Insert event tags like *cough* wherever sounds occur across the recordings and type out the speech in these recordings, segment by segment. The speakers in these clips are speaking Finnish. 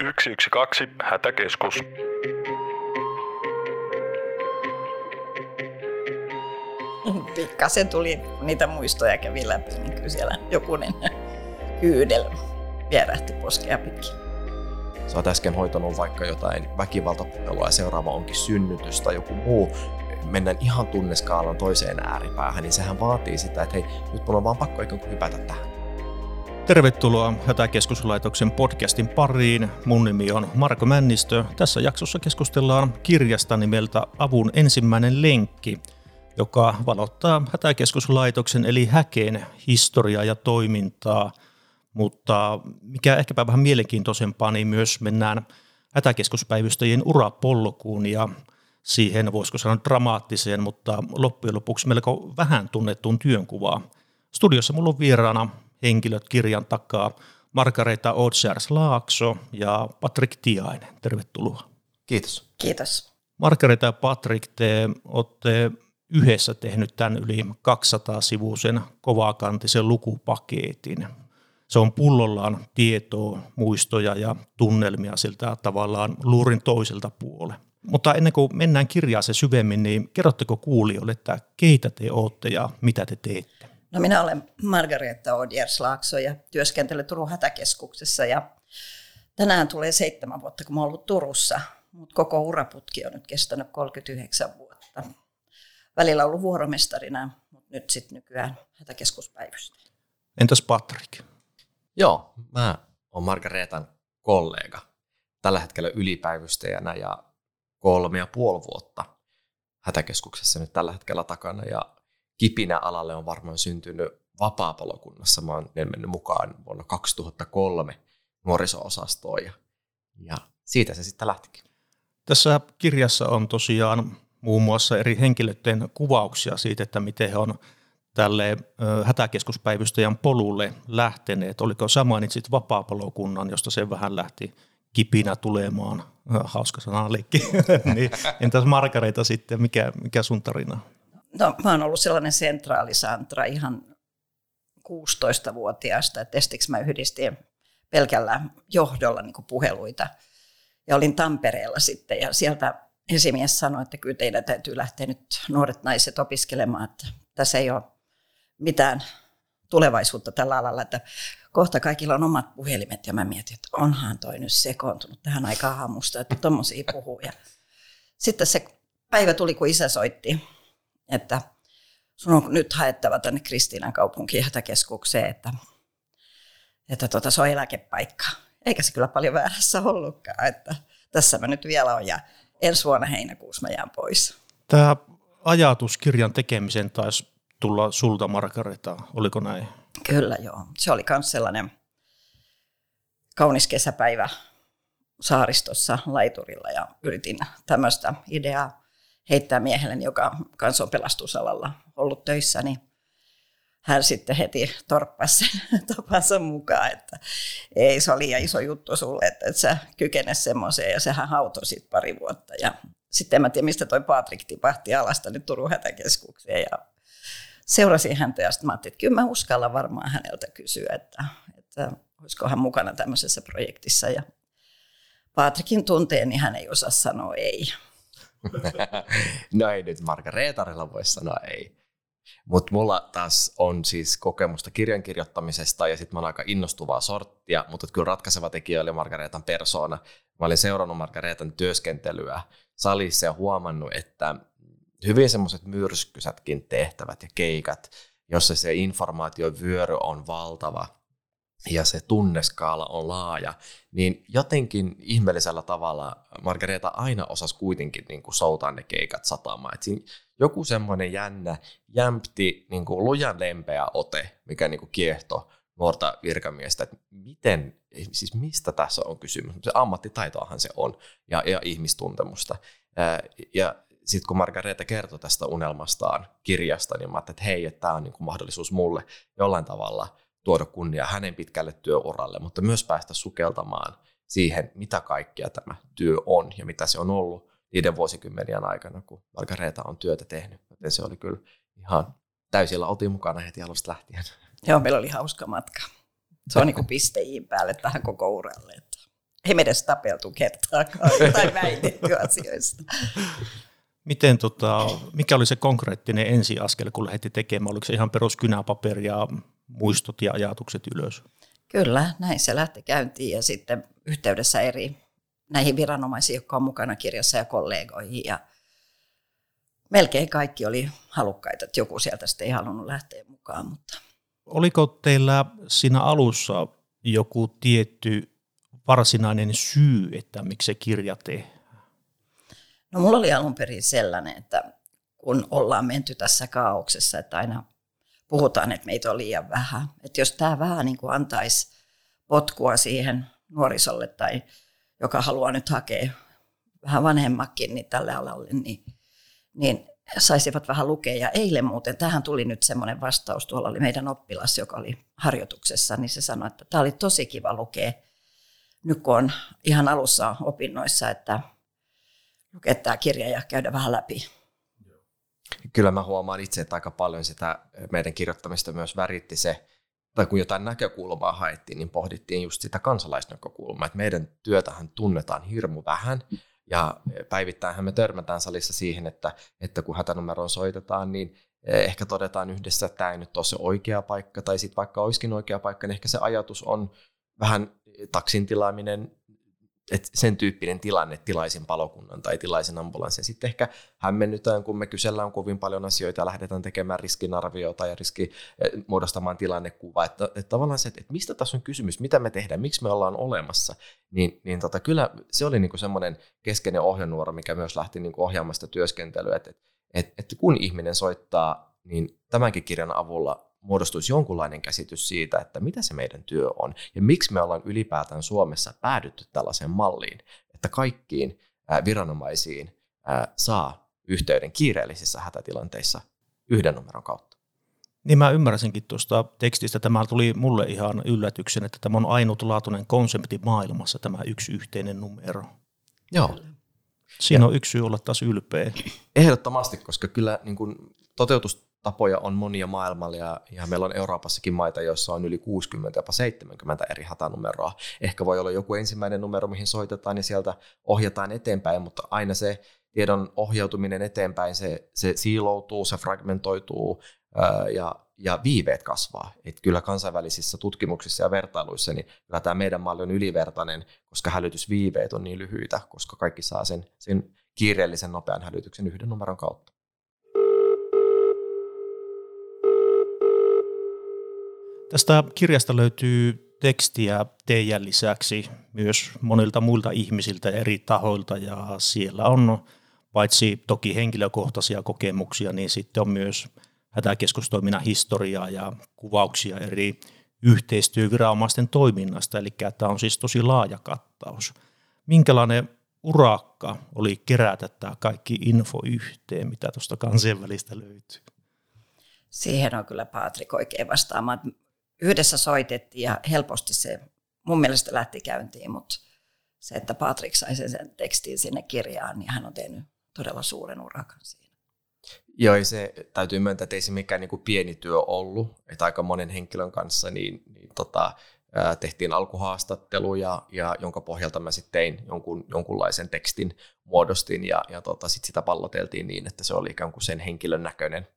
112 Hätäkeskus. Pikkasen tuli, kun niitä muistoja kävi läpi, niin kyllä siellä jokunen kyydel vierähti poskea pitkin. Sä oot äsken hoitanut vaikka jotain väkivaltapuhelua ja seuraava onkin synnytys tai joku muu, mennään ihan tunneskaalan toiseen ääripäähän, niin sehän vaatii sitä, että hei, nyt mulla on vaan pakko ikään kuin hypätä tähän. Tervetuloa Hätäkeskuslaitoksen podcastin pariin. Mun nimi on Marko Männistö. Tässä jaksossa keskustellaan kirjasta nimeltä Avun ensimmäinen lenkki, joka valottaa Hätäkeskuslaitoksen eli Häkeen historiaa ja toimintaa. Mutta mikä ehkäpä vähän mielenkiintoisempaa, niin myös mennään hätäkeskuspäivystäjien urapolkuun ja siihen, voisiko sanoa dramaattiseen, mutta loppujen lopuksi melko vähän tunnettuun työnkuvaa. Studiossa mulla on vieraana henkilöt kirjan takaa Margareta Odsjärs Laakso ja Patrick Tiainen. Tervetuloa. Kiitos. Kiitos. Margareta ja Patrick, te olette yhdessä tehnyt tämän yli 200-sivuisen kovakantisen lukupaketin. Se on pullollaan tietoa, muistoja ja tunnelmia siltä tavallaan luurin toiselta puolelle. Mutta ennen kuin mennään kirjaan se syvemmin, niin kerrotteko kuulijoille, että keitä te olette ja mitä te teette? No minä olen Margareta Odiers Laakso ja työskentelen Turun hätäkeskuksessa ja tänään tulee seitsemän vuotta, kun olen ollut Turussa, mutta koko uraputki on nyt kestänyt 39 vuotta. Välillä ollut vuoromestarina, mutta nyt sitten nykyään hätäkeskuspäivystä. Entäs Patrick? Joo, mä oon Margaretan kollega. Tällä hetkellä ylipäivystäjänä ja kolme ja puoli vuotta hätäkeskuksessa nyt tällä hetkellä takana ja kipinä alalle on varmaan syntynyt vapaapalokunnassa. Mä oon mennyt mukaan vuonna 2003 nuoriso-osastoon ja, ja siitä se sitten lähtikin. Tässä kirjassa on tosiaan muun muassa eri henkilöiden kuvauksia siitä, että miten he on tälle hätäkeskuspäivystäjän polulle lähteneet. Oliko sä mainitsit vapaapalokunnan, josta se vähän lähti kipinä tulemaan. Hauska sanaleikki. *laughs* niin, entäs Margareta sitten, mikä, mikä sun tarina? No, mä oon ollut sellainen sentraalisantra ihan 16-vuotiaasta, että testiksi mä yhdistin pelkällä johdolla niin puheluita. Ja olin Tampereella sitten ja sieltä esimies sanoi, että kyllä teidän täytyy lähteä nyt nuoret naiset opiskelemaan, että tässä ei ole mitään tulevaisuutta tällä alalla, että kohta kaikilla on omat puhelimet ja mä mietin, että onhan toi nyt sekoontunut tähän aikaan aamusta, että tommosia puhuu. Ja sitten se päivä tuli, kun isä soitti, että sun on nyt haettava tänne Kristiinan kaupunkiin hätäkeskukseen, että, että tota, se on eläkepaikka. Eikä se kyllä paljon väärässä ollutkaan, että tässä mä nyt vielä on ja ensi vuonna heinäkuussa mä jään pois. Tämä ajatus kirjan tekemisen taisi tulla sulta Margareta, oliko näin? Kyllä joo. Se oli myös sellainen kaunis kesäpäivä saaristossa laiturilla ja yritin tämmöistä ideaa heittää miehelle, joka kanssa on pelastusalalla ollut töissä, niin hän sitten heti torppasi sen *laughs* tapansa mukaan, että ei se oli liian iso juttu sulle, että et sä kykene semmoiseen ja sehän hautoi sitten pari vuotta ja sitten en mä tiedä, mistä toi Patrik tipahti alasta nyt Turun hätäkeskukseen ja seurasin häntä ja sitten mä ajattelin, että kyllä mä uskallan varmaan häneltä kysyä, että, että olisiko hän mukana tämmöisessä projektissa. Ja Patrikin tunteen, niin hän ei osaa sanoa ei. *laughs* no ei nyt Margareetarilla voi sanoa ei. Mutta mulla taas on siis kokemusta kirjan kirjoittamisesta ja sitten mä oon aika innostuvaa sorttia, mutta kyllä ratkaiseva tekijä oli Margareetan persona. Mä olin seurannut Margareetan työskentelyä salissa ja huomannut, että hyvin semmoiset myrskysätkin tehtävät ja keikat, jossa se informaatiovyöry on valtava ja se tunneskaala on laaja, niin jotenkin ihmeellisellä tavalla Margareta aina osasi kuitenkin niin kuin soutaa ne keikat satamaan. Et siinä joku semmoinen jännä, jämpti, niin kuin lujan lempeä ote, mikä niin kuin kiehto nuorta virkamiestä, että miten, siis mistä tässä on kysymys. Se ammattitaitoahan se on ja, ja ihmistuntemusta. Ja sitten kun Margareta kertoi tästä unelmastaan kirjasta, niin mä ajattelin, että hei, että tämä on niin kuin mahdollisuus mulle jollain tavalla tuoda kunnia hänen pitkälle työuralle, mutta myös päästä sukeltamaan siihen, mitä kaikkea tämä työ on ja mitä se on ollut niiden vuosikymmenien aikana, kun Margareta on työtä tehnyt. Joten se oli kyllä ihan täysillä oltiin mukana heti alusta lähtien. Joo, meillä oli hauska matka. Se on niin kuin pisteihin päälle tähän koko uralle. Että ei me edes tapeltu kertaakaan *laughs* tai väitetty asioista. Miten, tota, mikä oli se konkreettinen ensiaskel, kun lähditte tekemään? Oliko se ihan peruskynäpaperi ja muistot ja ajatukset ylös? Kyllä, näin se lähti käyntiin ja sitten yhteydessä eri näihin viranomaisiin, jotka on mukana kirjassa ja kollegoihin. Ja melkein kaikki oli halukkaita, että joku sieltä sitten ei halunnut lähteä mukaan. Mutta. Oliko teillä siinä alussa joku tietty varsinainen syy, että miksi se kirja tehdään? No mulla oli alun perin sellainen, että kun ollaan menty tässä kaauksessa, että aina puhutaan, että meitä on liian vähän. Että jos tämä vähän niin kuin antaisi potkua siihen nuorisolle tai joka haluaa nyt hakea vähän vanhemmakin niin tälle alalle, niin, niin saisivat vähän lukea. Ja eilen muuten, tähän tuli nyt semmoinen vastaus, tuolla oli meidän oppilas, joka oli harjoituksessa, niin se sanoi, että tämä oli tosi kiva lukea, nyt kun on ihan alussa opinnoissa, että lukea tämä kirja ja käydä vähän läpi. Kyllä mä huomaan itse, että aika paljon sitä meidän kirjoittamista myös väritti se, tai kun jotain näkökulmaa haettiin, niin pohdittiin just sitä kansalaisnäkökulmaa, että meidän työtähän tunnetaan hirmu vähän, ja päivittäinhän me törmätään salissa siihen, että, että kun hätänumeroon soitetaan, niin ehkä todetaan yhdessä, että tämä ei nyt ole se oikea paikka, tai sitten vaikka olisikin oikea paikka, niin ehkä se ajatus on vähän taksin tilaaminen että sen tyyppinen tilanne, tilaisin palokunnan tai tilaisin ambulanssin. Sitten ehkä hämmennytään, kun me kysellään kovin paljon asioita ja lähdetään tekemään riskinarviota ja riski eh, muodostamaan tilannekuvaa, että, että tavallaan se, että mistä tässä on kysymys, mitä me tehdään, miksi me ollaan olemassa, niin, niin tota, kyllä se oli niin semmoinen keskeinen ohjenuora, mikä myös lähti niin ohjaamasta työskentelyä, että, että, että kun ihminen soittaa, niin tämänkin kirjan avulla muodostuisi jonkunlainen käsitys siitä, että mitä se meidän työ on ja miksi me ollaan ylipäätään Suomessa päädytty tällaiseen malliin, että kaikkiin viranomaisiin saa yhteyden kiireellisissä hätätilanteissa yhden numeron kautta. Niin mä ymmärsinkin tuosta tekstistä, tämä tuli mulle ihan yllätyksen, että tämä on ainutlaatuinen konsepti maailmassa, tämä yksi yhteinen numero. Joo. Siinä on yksi syy olla taas ylpeä. Ehdottomasti, koska kyllä niin kuin toteutus tapoja on monia maailmalla ja, ja meillä on Euroopassakin maita, joissa on yli 60 jopa 70 eri hätänumeroa. Ehkä voi olla joku ensimmäinen numero, mihin soitetaan ja sieltä ohjataan eteenpäin, mutta aina se tiedon ohjautuminen eteenpäin, se, se siiloutuu, se fragmentoituu ää, ja, ja viiveet kasvaa. Et kyllä kansainvälisissä tutkimuksissa ja vertailuissa, niin kyllä tämä meidän malli on ylivertainen, koska hälytysviiveet on niin lyhyitä, koska kaikki saa sen, sen kiireellisen nopean hälytyksen yhden numeron kautta. Tästä kirjasta löytyy tekstiä teidän lisäksi myös monilta muilta ihmisiltä eri tahoilta ja siellä on paitsi toki henkilökohtaisia kokemuksia, niin sitten on myös hätäkeskustoiminnan historiaa ja kuvauksia eri yhteistyöviranomaisten toiminnasta, eli tämä on siis tosi laaja kattaus. Minkälainen urakka oli kerätä tämä kaikki info yhteen, mitä tuosta kansainvälistä löytyy? Siihen on kyllä Patrik oikein vastaamaan yhdessä soitettiin ja helposti se mun mielestä lähti käyntiin, mutta se, että Patrick sai sen, sen tekstin sinne kirjaan, niin hän on tehnyt todella suuren urakan siinä. Joo, se täytyy myöntää, että ei se mikään niin kuin pieni työ ollut, että aika monen henkilön kanssa niin, niin tota, tehtiin alkuhaastattelu, ja, ja jonka pohjalta mä sitten tein jonkun, jonkunlaisen tekstin, muodostin, ja, ja tota, sit sitä palloteltiin niin, että se oli ikään kuin sen henkilön näköinen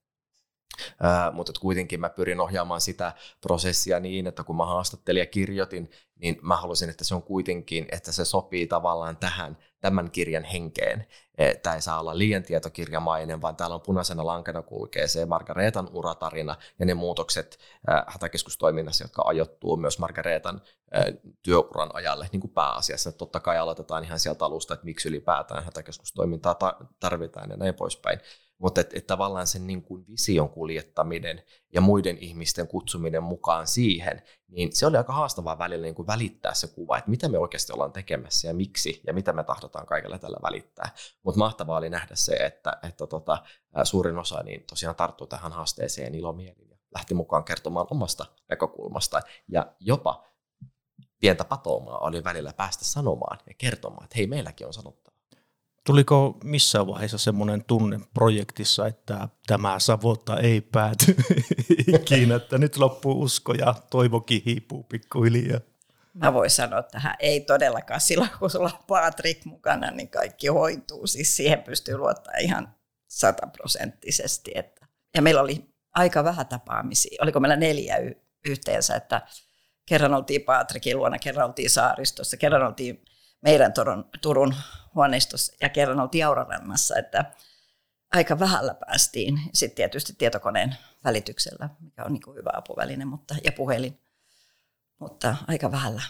Uh, mutta kuitenkin mä pyrin ohjaamaan sitä prosessia niin, että kun mä haastattelin ja kirjoitin, niin mä halusin, että se on kuitenkin, että se sopii tavallaan tähän tämän kirjan henkeen. E, Tämä ei saa olla liian tietokirjamainen, vaan täällä on punaisena lankana kulkee se Margareetan uratarina ja ne muutokset hätäkeskustoiminnassa, jotka ajoittuu myös Margareetan äh, työuran ajalle niin kuin pääasiassa. Totta kai aloitetaan ihan sieltä alusta, että miksi ylipäätään hätäkeskustoimintaa tarvitaan ja näin poispäin. Mutta et, et tavallaan sen niin kuin vision kuljettaminen ja muiden ihmisten kutsuminen mukaan siihen, niin se oli aika haastavaa välillä niin kuin välittää se kuva, että mitä me oikeasti ollaan tekemässä ja miksi ja mitä me tahdotaan kaikella tällä välittää. Mutta mahtavaa oli nähdä se, että, että tota, suurin osa niin tosiaan tarttui tähän haasteeseen ilomielin ja lähti mukaan kertomaan omasta näkökulmasta ja jopa pientä patoumaa oli välillä päästä sanomaan ja kertomaan, että hei, meilläkin on sanottavaa. Tuliko missään vaiheessa semmoinen tunne projektissa, että tämä savotta ei pääty *laughs* ikinä, että nyt loppuu usko ja toivokin hiipuu pikkuhiljaa? Mä voin sanoa tähän, ei todellakaan silloin, kun sulla on Patrick mukana, niin kaikki hoituu. Siis siihen pystyy luottaa ihan sataprosenttisesti. Että. Ja meillä oli aika vähän tapaamisia. Oliko meillä neljä yhteensä, että kerran oltiin Patrikin luona, kerran oltiin Saaristossa, kerran oltiin meidän Turun, Turun huoneistossa ja kerran oltiin Aurarannassa, että aika vähällä päästiin. Sitten tietysti tietokoneen välityksellä, mikä on niin kuin hyvä apuväline, mutta, ja puhelin, mutta aika vähällä.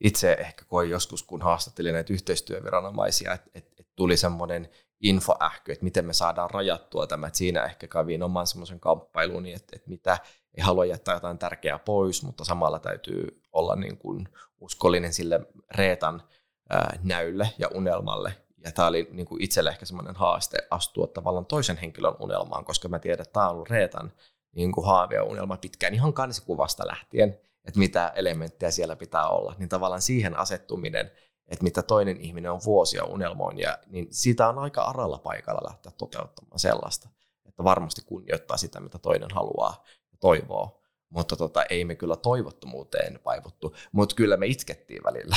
Itse ehkä koin joskus, kun haastattelin näitä yhteistyöviranomaisia, että, että, että tuli semmoinen infoähky, että miten me saadaan rajattua tämä. Että siinä ehkä kävin oman semmoisen kamppailun, että, että mitä ei halua jättää jotain tärkeää pois, mutta samalla täytyy olla niin kuin uskollinen sille Reetan ää, näylle ja unelmalle. Ja tämä oli niin kuin itselle ehkä semmoinen haaste astua tavallaan toisen henkilön unelmaan, koska mä tiedän, että tämä on ollut Reetan niin kuin haave ja unelma pitkään ihan kansikuvasta lähtien, että mitä elementtejä siellä pitää olla. Niin tavallaan siihen asettuminen – että mitä toinen ihminen on vuosia unelmoin, ja, niin siitä on aika aralla paikalla lähteä toteuttamaan sellaista, että varmasti kunnioittaa sitä, mitä toinen haluaa ja toivoo. Mutta tota, ei me kyllä toivottomuuteen vaivuttu, mutta kyllä me itkettiin välillä.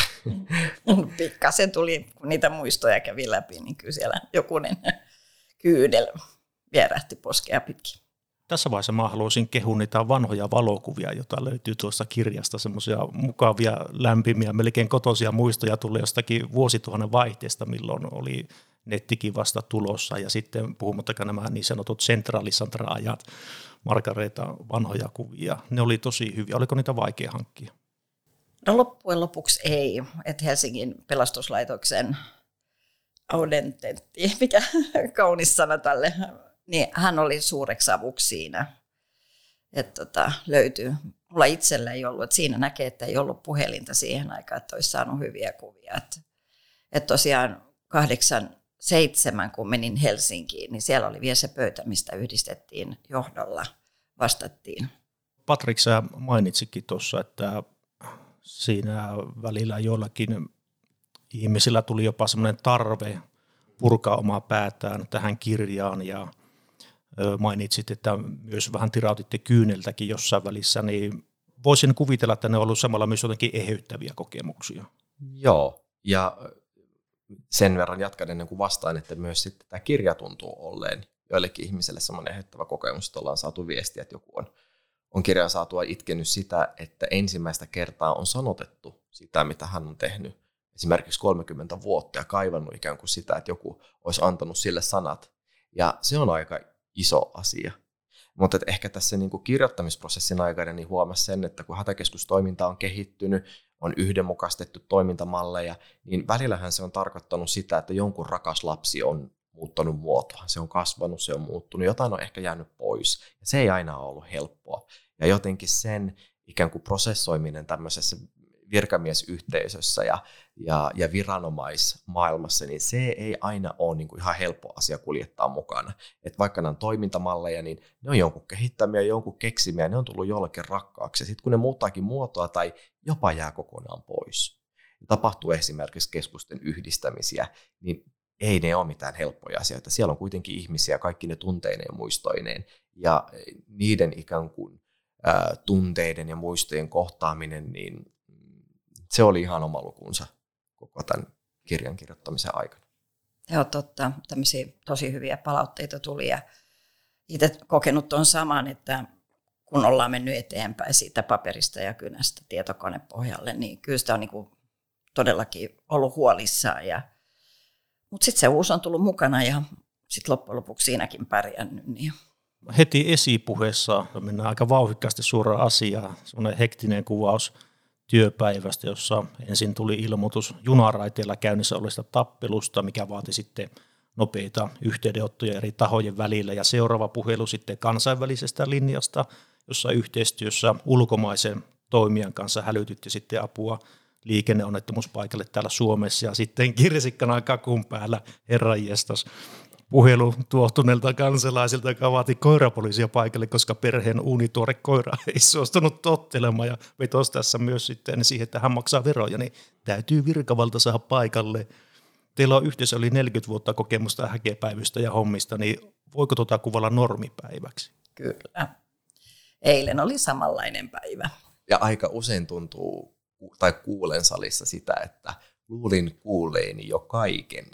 Pikkasen tuli, kun niitä muistoja kävi läpi, niin kyllä siellä jokunen kyydel vierähti poskea pitkin tässä vaiheessa mä haluaisin kehua niitä vanhoja valokuvia, joita löytyy tuossa kirjasta, semmoisia mukavia, lämpimiä, melkein kotoisia muistoja tuli jostakin vuosituhannen vaihteesta, milloin oli nettikin vasta tulossa ja sitten puhumattakaan nämä niin sanotut sentraalisantra-ajat, Margareeta vanhoja kuvia, ne oli tosi hyviä. Oliko niitä vaikea hankkia? No loppujen lopuksi ei, että Helsingin pelastuslaitoksen audententti, *laughs* mikä kaunis sana tälle niin hän oli suureksi avuksi siinä, että tota, löytyy. Mulla itsellä ei ollut, että siinä näkee, että ei ollut puhelinta siihen aikaan, että olisi saanut hyviä kuvia. Että, että tosiaan kahdeksan, seitsemän, kun menin Helsinkiin, niin siellä oli vielä se pöytä, mistä yhdistettiin johdolla, vastattiin. Patrik, sä mainitsikin tuossa, että siinä välillä joillakin ihmisillä tuli jopa semmoinen tarve purkaa omaa päätään tähän kirjaan ja mainitsit, että myös vähän tirautitte kyyneltäkin jossain välissä, niin voisin kuvitella, että ne on ollut samalla myös jotenkin eheyttäviä kokemuksia. Joo, ja sen verran jatkan ennen kuin vastaan, että myös sitten tämä kirja tuntuu olleen joillekin ihmisille semmoinen eheyttävä kokemus, että ollaan saatu viestiä, että joku on, on kirjan saatua itkenyt sitä, että ensimmäistä kertaa on sanotettu sitä, mitä hän on tehnyt esimerkiksi 30 vuotta ja kaivannut ikään kuin sitä, että joku olisi antanut sille sanat. Ja se on aika iso asia. Mutta ehkä tässä niin kuin kirjoittamisprosessin aikana niin huomasi sen, että kun hätäkeskustoiminta on kehittynyt, on yhdenmukaistettu toimintamalleja, niin välillähän se on tarkoittanut sitä, että jonkun rakas lapsi on muuttanut muotoa. Se on kasvanut, se on muuttunut, jotain on ehkä jäänyt pois. Ja se ei aina ole ollut helppoa. Ja jotenkin sen ikään kuin prosessoiminen tämmöisessä virkamiesyhteisössä ja, ja, ja viranomaismaailmassa, niin se ei aina ole niin kuin ihan helppo asia kuljettaa mukana. Et vaikka nämä on toimintamalleja, niin ne on jonkun kehittämiä, jonkun keksimiä, ne on tullut jollekin rakkaaksi. Sitten kun ne muuttaakin muotoa tai jopa jää kokonaan pois, tapahtuu esimerkiksi keskusten yhdistämisiä, niin ei ne ole mitään helppoja asioita. Siellä on kuitenkin ihmisiä, kaikki ne tunteineen ja muistoineen, ja niiden ikään kuin tunteiden ja muistojen kohtaaminen, niin se oli ihan oma lukunsa koko tämän kirjan kirjoittamisen aikana. Joo, totta. Tämmöisiä tosi hyviä palautteita tuli ja itse kokenut tuon saman, että kun ollaan mennyt eteenpäin siitä paperista ja kynästä tietokonepohjalle, niin kyllä sitä on niin kuin todellakin ollut huolissaan. Ja, mutta sitten se uusi on tullut mukana ja sitten loppujen lopuksi siinäkin pärjännyt. Niin. Heti esipuheessa mennään aika vauhikkaasti suoraan asiaan, semmoinen hektinen kuvaus – työpäivästä, jossa ensin tuli ilmoitus junaraiteilla käynnissä olevasta tappelusta, mikä vaati sitten nopeita yhteydenottoja eri tahojen välillä. Ja seuraava puhelu sitten kansainvälisestä linjasta, jossa yhteistyössä ulkomaisen toimijan kanssa hälytytti sitten apua liikenneonnettomuuspaikalle täällä Suomessa. Ja sitten kirsikkana kakun päällä herranjestas puhelu tuohtuneelta kansalaisilta, joka vaati koirapoliisia paikalle, koska perheen uunituore koira *laughs* ei suostunut tottelemaan ja vetosi tässä myös sitten siihen, että hän maksaa veroja, niin täytyy virkavalta saada paikalle. Teillä on yhteensä yli 40 vuotta kokemusta häkepäivystä ja hommista, niin voiko tuota kuvalla normipäiväksi? Kyllä. Eilen oli samanlainen päivä. Ja aika usein tuntuu tai kuulen salissa sitä, että luulin kuulleeni jo kaiken.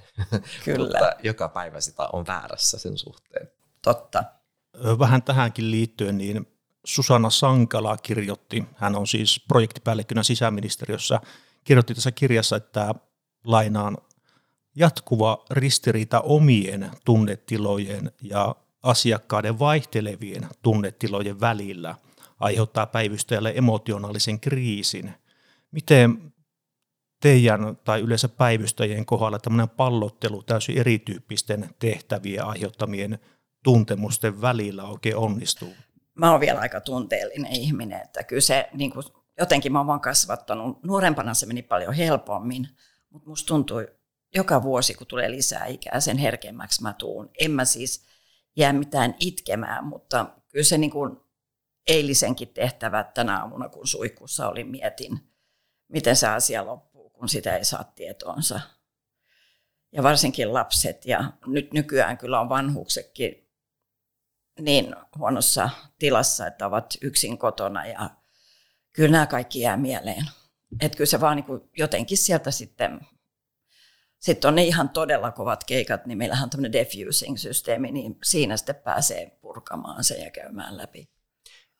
Kyllä. Mutta joka päivä sitä on väärässä sen suhteen. Totta. Vähän tähänkin liittyen, niin Susanna Sankala kirjoitti, hän on siis projektipäällikkönä sisäministeriössä, kirjoitti tässä kirjassa, että lainaan jatkuva ristiriita omien tunnetilojen ja asiakkaiden vaihtelevien tunnetilojen välillä aiheuttaa päivystäjälle emotionaalisen kriisin. Miten teidän tai yleensä päivystäjien kohdalla tämmöinen pallottelu täysin erityyppisten tehtävien aiheuttamien tuntemusten välillä oikein onnistuu? Mä oon vielä aika tunteellinen ihminen, että kyllä se niin kuin, jotenkin mä oon vaan kasvattanut. Nuorempana se meni paljon helpommin, mutta musta tuntui joka vuosi, kun tulee lisää ikää, sen herkemmäksi mä tuun. En mä siis jää mitään itkemään, mutta kyllä se niin kuin eilisenkin tehtävä tänä aamuna, kun suihkussa olin, mietin, miten se asia loppuu, kun sitä ei saa tietoonsa. Ja varsinkin lapset, ja nyt nykyään kyllä on vanhuksetkin niin huonossa tilassa, että ovat yksin kotona, ja kyllä nämä kaikki jää mieleen. Että kyllä se vaan niin jotenkin sieltä sitten sitten on ne ihan todella kovat keikat, niin meillähän on tämmöinen diffusing-systeemi, niin siinä sitten pääsee purkamaan se ja käymään läpi.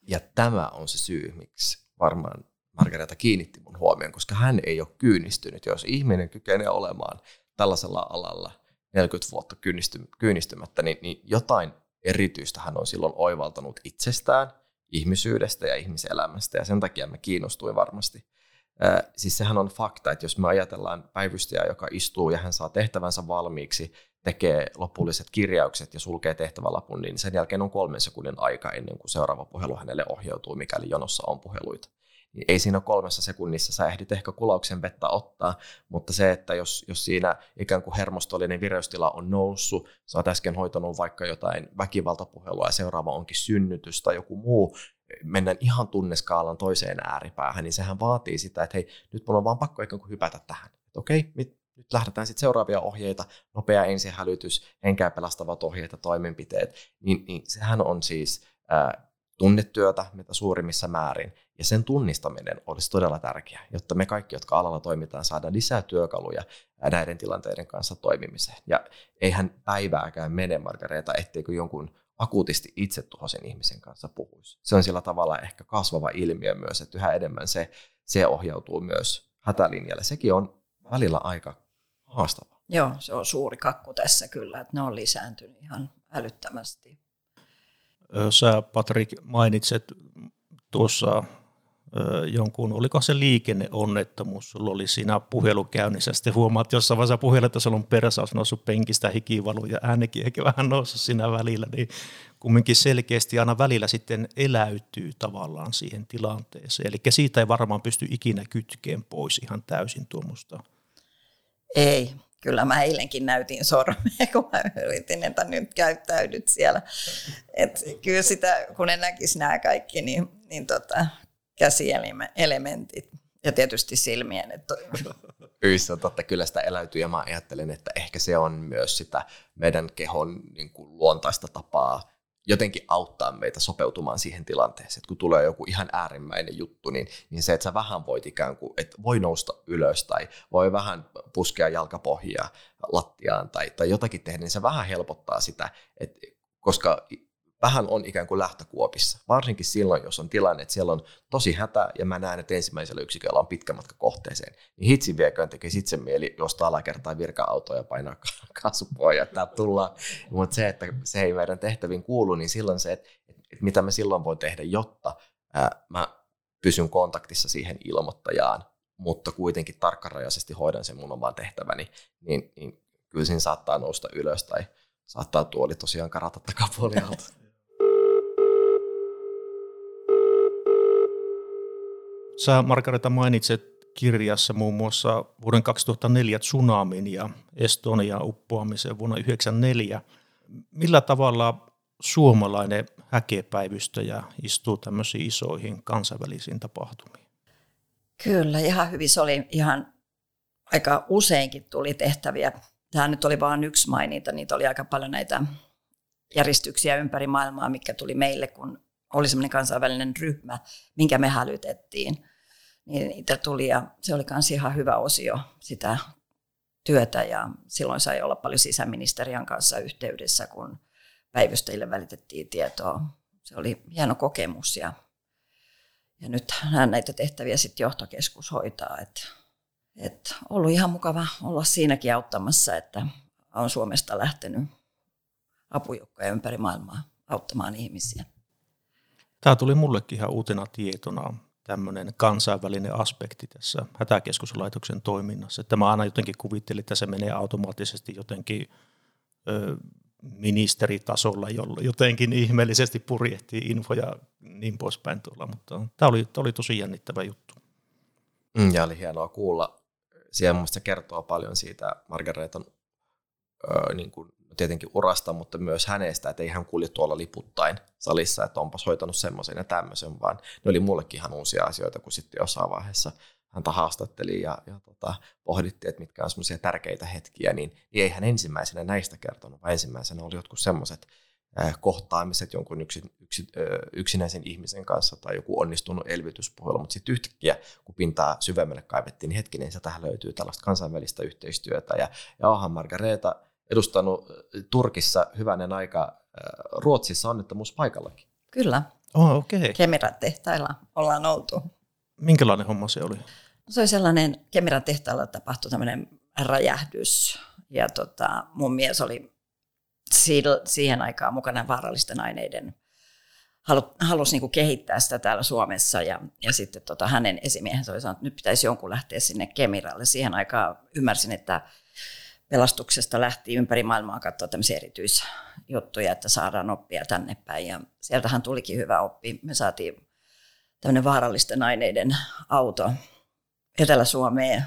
Ja tämä on se syy, miksi varmaan Margareta kiinnitti mun huomioon, koska hän ei ole kyynistynyt. Jos ihminen kykenee olemaan tällaisella alalla 40 vuotta kyynistymättä, niin, niin jotain erityistä hän on silloin oivaltanut itsestään, ihmisyydestä ja ihmiselämästä, ja sen takia mä kiinnostuin varmasti siis sehän on fakta, että jos me ajatellaan päivystäjää, joka istuu ja hän saa tehtävänsä valmiiksi, tekee lopulliset kirjaukset ja sulkee tehtävälapun, niin sen jälkeen on kolmen sekunnin aika ennen kuin seuraava puhelu hänelle ohjautuu, mikäli jonossa on puheluita. Niin ei siinä kolmessa sekunnissa sä ehdit ehkä kulauksen vettä ottaa, mutta se, että jos, jos siinä ikään kuin hermostollinen vireystila on noussut, sä oot äsken hoitanut vaikka jotain väkivaltapuhelua ja seuraava onkin synnytys tai joku muu mennään ihan tunneskaalan toiseen ääripäähän, niin sehän vaatii sitä, että hei, nyt mulla on vaan pakko ikään kuin hypätä tähän. Että okei, nyt, nyt lähdetään sitten seuraavia ohjeita, nopea ensihälytys, henkää pelastavat ohjeet ja toimenpiteet, niin, niin sehän on siis ää, tunnetyötä mitä suurimmissa määrin, ja sen tunnistaminen olisi todella tärkeää, jotta me kaikki, jotka alalla toimitaan, saadaan lisää työkaluja näiden tilanteiden kanssa toimimiseen. Ja eihän päivääkään mene, Margareta, etteikö jonkun akuutisti itsetuhoisen ihmisen kanssa puhuisi. Se on sillä tavalla ehkä kasvava ilmiö myös, että yhä enemmän se, se ohjautuu myös hätälinjalle. Sekin on välillä aika haastavaa. Joo, se on suuri kakku tässä kyllä, että ne on lisääntynyt ihan älyttömästi. Sä Patrik mainitset tuossa jonkun, oliko se liikenneonnettomuus, sulla oli siinä puhelu käynnissä, sitten huomaat jossain vaiheessa puheella, että sulla on persaus noussut penkistä hikivalu ja äänekin ehkä vähän noussut siinä välillä, niin kumminkin selkeästi aina välillä sitten eläytyy tavallaan siihen tilanteeseen. Eli siitä ei varmaan pysty ikinä kytkeen pois ihan täysin tuommoista. Ei, kyllä mä eilenkin näytin sormea, *laughs* kun mä yritin, että nyt käyttäydyt siellä. Et kyllä sitä, kun en näkisi nämä kaikki, niin, niin tota, käsielementit ja tietysti silmien. Että... *laughs* Yhdessä totta kyllä sitä eläytyy ja mä ajattelen, että ehkä se on myös sitä meidän kehon niin kuin luontaista tapaa jotenkin auttaa meitä sopeutumaan siihen tilanteeseen, että kun tulee joku ihan äärimmäinen juttu, niin, niin se, että sä vähän voit ikään kuin, että voi nousta ylös tai voi vähän puskea jalkapohjaa lattiaan tai, tai jotakin tehdä, niin se vähän helpottaa sitä, että koska vähän on ikään kuin lähtökuopissa. Varsinkin silloin, jos on tilanne, että siellä on tosi hätä ja mä näen, että ensimmäisellä yksiköllä on pitkä matka kohteeseen, niin hitsin vieköön tekee sitten mieli jostain alakertaa virka-autoa ja painaa kasvua ja täältä tullaan. Mutta se, että se ei meidän tehtäviin kuulu, niin silloin se, että, mitä mä silloin voi tehdä, jotta mä pysyn kontaktissa siihen ilmoittajaan, mutta kuitenkin tarkkarajaisesti hoidan sen mun oman tehtäväni, niin, niin kyllä siinä saattaa nousta ylös tai saattaa tuoli tosiaan karata takapuolelta. *laughs* Sä Margareta mainitset kirjassa muun muassa vuoden 2004 tsunamin ja Estonia uppoamisen vuonna 1994. Millä tavalla suomalainen häkepäivystäjä istuu tämmöisiin isoihin kansainvälisiin tapahtumiin? Kyllä, ihan hyvin. Se oli ihan aika useinkin tuli tehtäviä. Tämä nyt oli vain yksi maininta, niitä oli aika paljon näitä järjestyksiä ympäri maailmaa, mikä tuli meille, kun oli semmoinen kansainvälinen ryhmä, minkä me hälytettiin. niin niitä tuli ja se oli myös ihan hyvä osio sitä työtä ja silloin sai olla paljon sisäministeriön kanssa yhteydessä, kun päivystäjille välitettiin tietoa. Se oli hieno kokemus ja, ja nyt näitä tehtäviä sitten johtokeskus hoitaa. Et, et ollut ihan mukava olla siinäkin auttamassa, että on Suomesta lähtenyt apujoukkoja ympäri maailmaa auttamaan ihmisiä. Tämä tuli mullekin ihan uutena tietona, tämmöinen kansainvälinen aspekti tässä hätäkeskuslaitoksen toiminnassa. Että mä aina jotenkin kuvittelin, että se menee automaattisesti jotenkin ö, ministeritasolla, jolla jotenkin ihmeellisesti purjehtii infoja niin poispäin tuolla, mutta tämä oli, tämä oli tosi jännittävä juttu. Mm, ja oli hienoa kuulla. Siellä mun kertoo paljon siitä Margaretan ö, niin kuin tietenkin urasta, mutta myös hänestä, että ei hän kulje tuolla liputtain salissa, että onpas hoitanut semmoisen ja tämmöisen, vaan ne oli mullekin ihan uusia asioita, kun sitten jossain vaiheessa häntä haastatteli ja, ja tota, pohdittiin, että mitkä on semmoisia tärkeitä hetkiä, niin, niin ei hän ensimmäisenä näistä kertonut, vaan ensimmäisenä oli jotkut semmoiset äh, kohtaamiset jonkun yksi, yksi, yksinäisen ihmisen kanssa tai joku onnistunut elvytyspuhelu, mutta sitten yhtäkkiä, kun pintaa syvemmälle kaivettiin, niin hetkinen, niin tähän löytyy tällaista kansainvälistä yhteistyötä. Ja, ja onhan Margareta edustanut Turkissa hyvänen aika Ruotsissa onnettomuuspaikallakin. Kyllä. Oh, okay. Kemiran tehtailla ollaan oltu. Minkälainen homma se oli? Se oli sellainen, Kemiran tehtailla tapahtui tämmöinen räjähdys. Ja tota, mun mies oli siihen aikaan mukana vaarallisten aineiden halu, halusi niin kehittää sitä täällä Suomessa ja, ja sitten tota, hänen esimiehensä oli sanonut, että nyt pitäisi jonkun lähteä sinne Kemiralle. Siihen aikaan ymmärsin, että pelastuksesta lähti ympäri maailmaa katsoa tämmöisiä erityisjuttuja, että saadaan oppia tänne päin. Ja sieltähän tulikin hyvä oppi. Me saatiin tämmöinen vaarallisten aineiden auto Etelä-Suomeen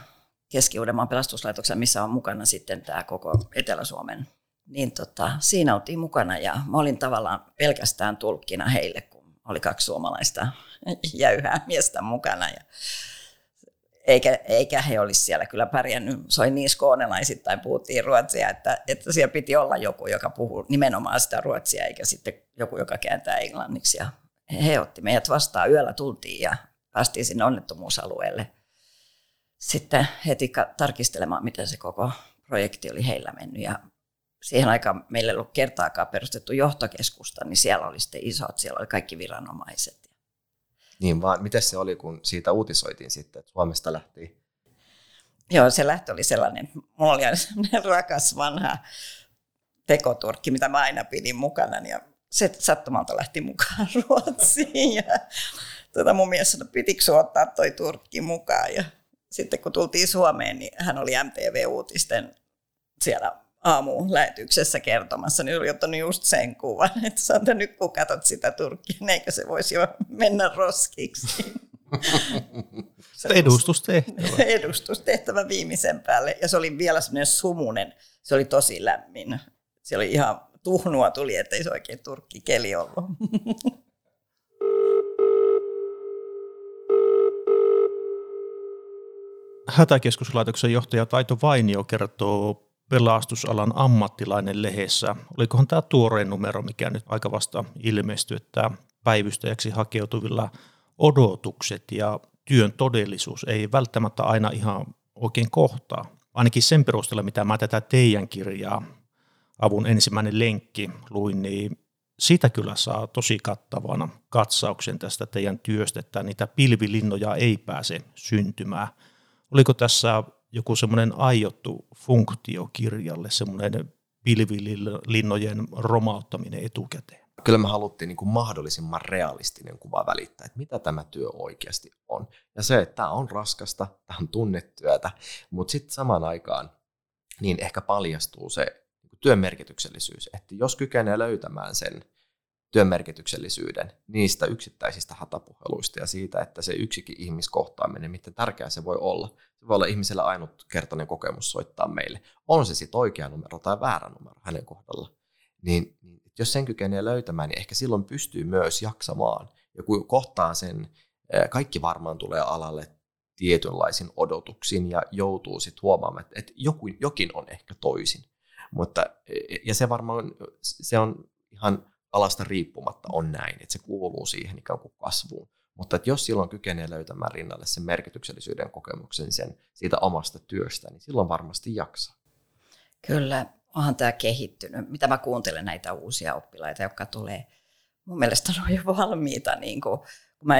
Keski-Uudenmaan pelastuslaitoksen, missä on mukana sitten tämä koko Etelä-Suomen. Niin tota, siinä oltiin mukana ja mä olin tavallaan pelkästään tulkkina heille, kun oli kaksi suomalaista jäyhää miestä mukana. Ja eikä, eikä he olisi siellä kyllä pärjännyt. Oli niin skoonelaisittain puhuttiin ruotsia, että, että siellä piti olla joku, joka puhuu nimenomaan sitä ruotsia, eikä sitten joku, joka kääntää englanniksi. Ja he otti meidät vastaan, yöllä tultiin ja päästiin sinne onnettomuusalueelle. Sitten heti tarkistelemaan, miten se koko projekti oli heillä mennyt. Ja siihen aikaan meillä ei ollut kertaakaan perustettu johtokeskusta, niin siellä oli sitten isot, siellä oli kaikki viranomaiset niin vaan, miten se oli, kun siitä uutisoitiin sitten, että Suomesta lähti? Joo, se lähtö oli sellainen, mulla oli sellainen *laughs* rakas vanha tekoturkki, mitä mä aina pidin mukana, ja se sattumalta lähti mukaan *laughs* Ruotsiin, ja tuota mun mies sanoi, pitikö ottaa toi turkki mukaan, ja sitten kun tultiin Suomeen, niin hän oli MTV-uutisten siellä aamu-lähetyksessä kertomassa, niin oli ottanut just sen kuvan, *laughs* että sä nyt kun katsot sitä Turkkia, niin eikö se voisi jo mennä roskiksi. *laughs* Edustustehtävä. *laughs* Edustustehtävä viimeisen päälle. Ja se oli vielä semmoinen sumunen. Se oli tosi lämmin. Se oli ihan tuhnua tuli, ettei se oikein turkkikeli ollut. Hätäkeskuslaitoksen johtaja Taito Vainio kertoo pelastusalan ammattilainen lehdessä. Olikohan tämä tuoreen numero, mikä nyt aika vasta ilmestyi, että päivystäjäksi hakeutuvilla odotukset ja työn todellisuus ei välttämättä aina ihan oikein kohtaa. Ainakin sen perusteella, mitä mä tätä teidän kirjaa, avun ensimmäinen lenkki, luin, niin sitä kyllä saa tosi kattavana katsauksen tästä teidän työstä, että niitä pilvilinnoja ei pääse syntymään. Oliko tässä joku semmoinen aiottu funktio kirjalle, semmoinen pilvilinnojen romauttaminen etukäteen? Kyllä me haluttiin niin kuin mahdollisimman realistinen kuva välittää, että mitä tämä työ oikeasti on. Ja se, että tämä on raskasta, tämä on tunnetyötä, mutta sitten samaan aikaan niin ehkä paljastuu se niin työn merkityksellisyys, että jos kykenee löytämään sen työn merkityksellisyyden niistä yksittäisistä hätäpuheluista ja siitä, että se yksikin ihmiskohtaaminen, miten tärkeää se voi olla. Se voi olla ihmisellä ainutkertainen kokemus soittaa meille. On se sitten oikea numero tai väärä numero hänen kohdalla. Niin, niin jos sen kykenee löytämään, niin ehkä silloin pystyy myös jaksamaan. Ja kun kohtaa sen, kaikki varmaan tulee alalle tietynlaisin odotuksin ja joutuu sitten huomaamaan, että, joku, jokin on ehkä toisin. Mutta, ja se varmaan se on ihan alasta riippumatta on näin, että se kuuluu siihen ikään kuin kasvuun. Mutta että jos silloin kykenee löytämään rinnalle sen merkityksellisyyden kokemuksen sen siitä omasta työstä, niin silloin varmasti jaksaa. Kyllä, onhan tämä kehittynyt. Mitä mä kuuntelen näitä uusia oppilaita, jotka tulee, mun mielestä on jo valmiita, niin kuin, kun mä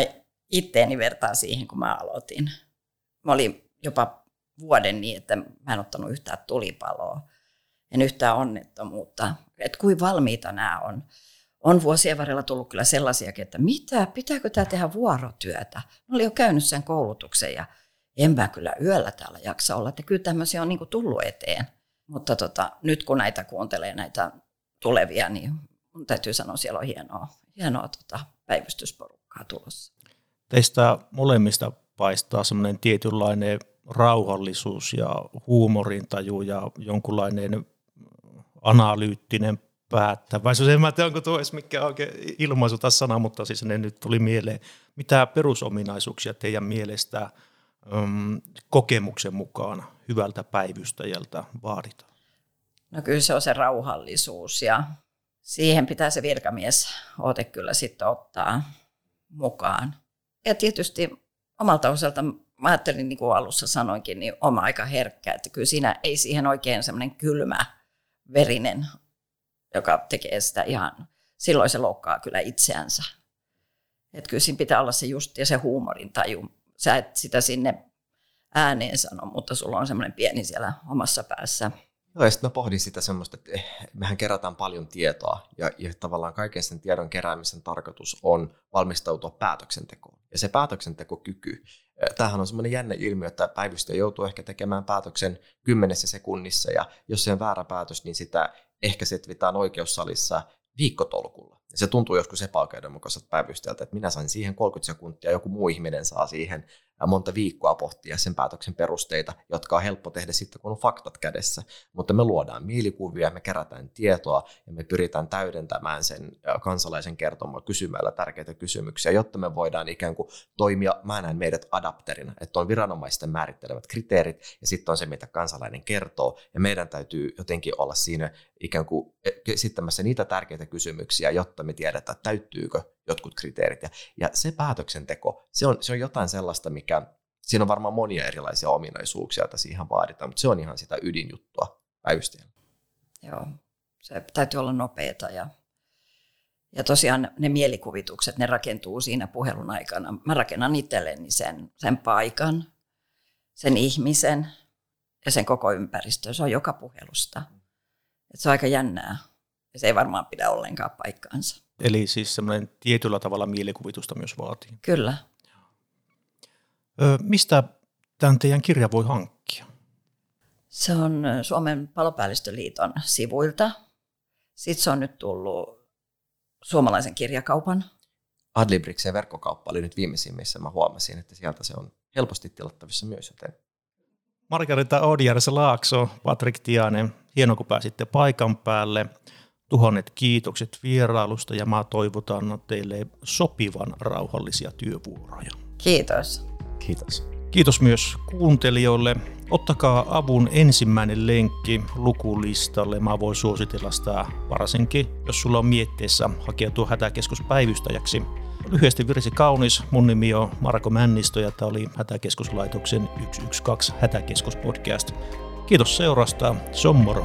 itteeni vertaan siihen, kun mä aloitin. Mä olin jopa vuoden niin, että mä en ottanut yhtään tulipaloa, en yhtään onnettomuutta. Että kuin valmiita nämä on. On vuosien varrella tullut kyllä sellaisiakin, että mitä, pitääkö tämä tehdä vuorotyötä? Mä olin jo käynyt sen koulutuksen ja en mä kyllä yöllä täällä jaksa olla. Että kyllä tämmöisiä on niin kuin tullut eteen. Mutta tota, nyt kun näitä kuuntelee näitä tulevia, niin mun täytyy sanoa, siellä on hienoa, hienoa tota, päivystysporukkaa tulossa. Teistä molemmista paistaa semmoinen tietynlainen rauhallisuus ja huumorintaju ja jonkunlainen analyyttinen päättäväisyys. En mä tiedä, onko tuo edes mikä oikein ilmaisu tässä sana, mutta siis ne nyt tuli mieleen. Mitä perusominaisuuksia teidän mielestä um, kokemuksen mukaan hyvältä päivystäjältä vaaditaan? No kyllä se on se rauhallisuus ja siihen pitää se virkamies ote kyllä sitten ottaa mukaan. Ja tietysti omalta osalta mä ajattelin, niin kuin alussa sanoinkin, niin oma aika herkkä, että kyllä siinä ei siihen oikein semmoinen kylmä, verinen, joka tekee sitä ihan, silloin se loukkaa kyllä itseänsä. Että kyllä siinä pitää olla se just ja se huumorin taju. Sä et sitä sinne ääneen sano, mutta sulla on semmoinen pieni siellä omassa päässä. Joo, ja sitten mä pohdin sitä semmoista, että eh, mehän kerätään paljon tietoa, ja, ja tavallaan kaiken sen tiedon keräämisen tarkoitus on valmistautua päätöksentekoon. Ja se päätöksentekokyky, tämähän on semmoinen jännä ilmiö, että päivystäjä joutuu ehkä tekemään päätöksen kymmenessä sekunnissa, ja jos se on väärä päätös, niin sitä ehkä setvitään oikeussalissa viikkotolkulla. Ja se tuntuu joskus epäoikeudenmukaiselta päivystäjältä, että minä sain siihen 30 sekuntia, joku muu ihminen saa siihen monta viikkoa pohtia sen päätöksen perusteita, jotka on helppo tehdä sitten, kun on faktat kädessä. Mutta me luodaan mielikuvia, me kerätään tietoa ja me pyritään täydentämään sen kansalaisen kertomaan kysymällä tärkeitä kysymyksiä, jotta me voidaan ikään kuin toimia, mä näen meidät adapterina, että on viranomaisten määrittelevät kriteerit ja sitten on se, mitä kansalainen kertoo ja meidän täytyy jotenkin olla siinä ikään kuin esittämässä niitä tärkeitä kysymyksiä, jotta me tiedetään, täyttyykö jotkut kriteerit. Ja, ja se päätöksenteko, se on, se on jotain sellaista, mikä, siinä on varmaan monia erilaisia ominaisuuksia, joita siihen vaaditaan, mutta se on ihan sitä ydinjuttua päivystäjällä. Joo, se täytyy olla nopeeta ja, ja tosiaan ne mielikuvitukset, ne rakentuu siinä puhelun aikana. Mä rakennan itselleni sen, sen paikan, sen ihmisen ja sen koko ympäristö. Se on joka puhelusta. Et se on aika jännää. Ja se ei varmaan pidä ollenkaan paikkaansa. Eli siis semmoinen tietyllä tavalla mielikuvitusta myös vaatii. Kyllä. Ö, mistä tämän teidän kirja voi hankkia? Se on Suomen palopäällystöliiton sivuilta. Sitten se on nyt tullut suomalaisen kirjakaupan. Adlibriksen verkkokauppa oli nyt viimeisin, missä mä huomasin, että sieltä se on helposti tilattavissa myös, joten Margarita Odjärse Laakso, Patrik Tianen, hieno kun pääsitte paikan päälle. Tuhannet kiitokset vierailusta ja mä toivotan teille sopivan rauhallisia työvuoroja. Kiitos. kiitos. Kiitos myös kuuntelijoille. Ottakaa avun ensimmäinen lenkki lukulistalle. Mä voin suositella sitä varsinkin, jos sulla on mietteessä hakeutua hätäkeskuspäivystäjäksi. Lyhyesti virsi kaunis. Mun nimi on Marko Männistö ja tämä oli Hätäkeskuslaitoksen 112 Hätäkeskuspodcast. Kiitos seurasta. Se on moro.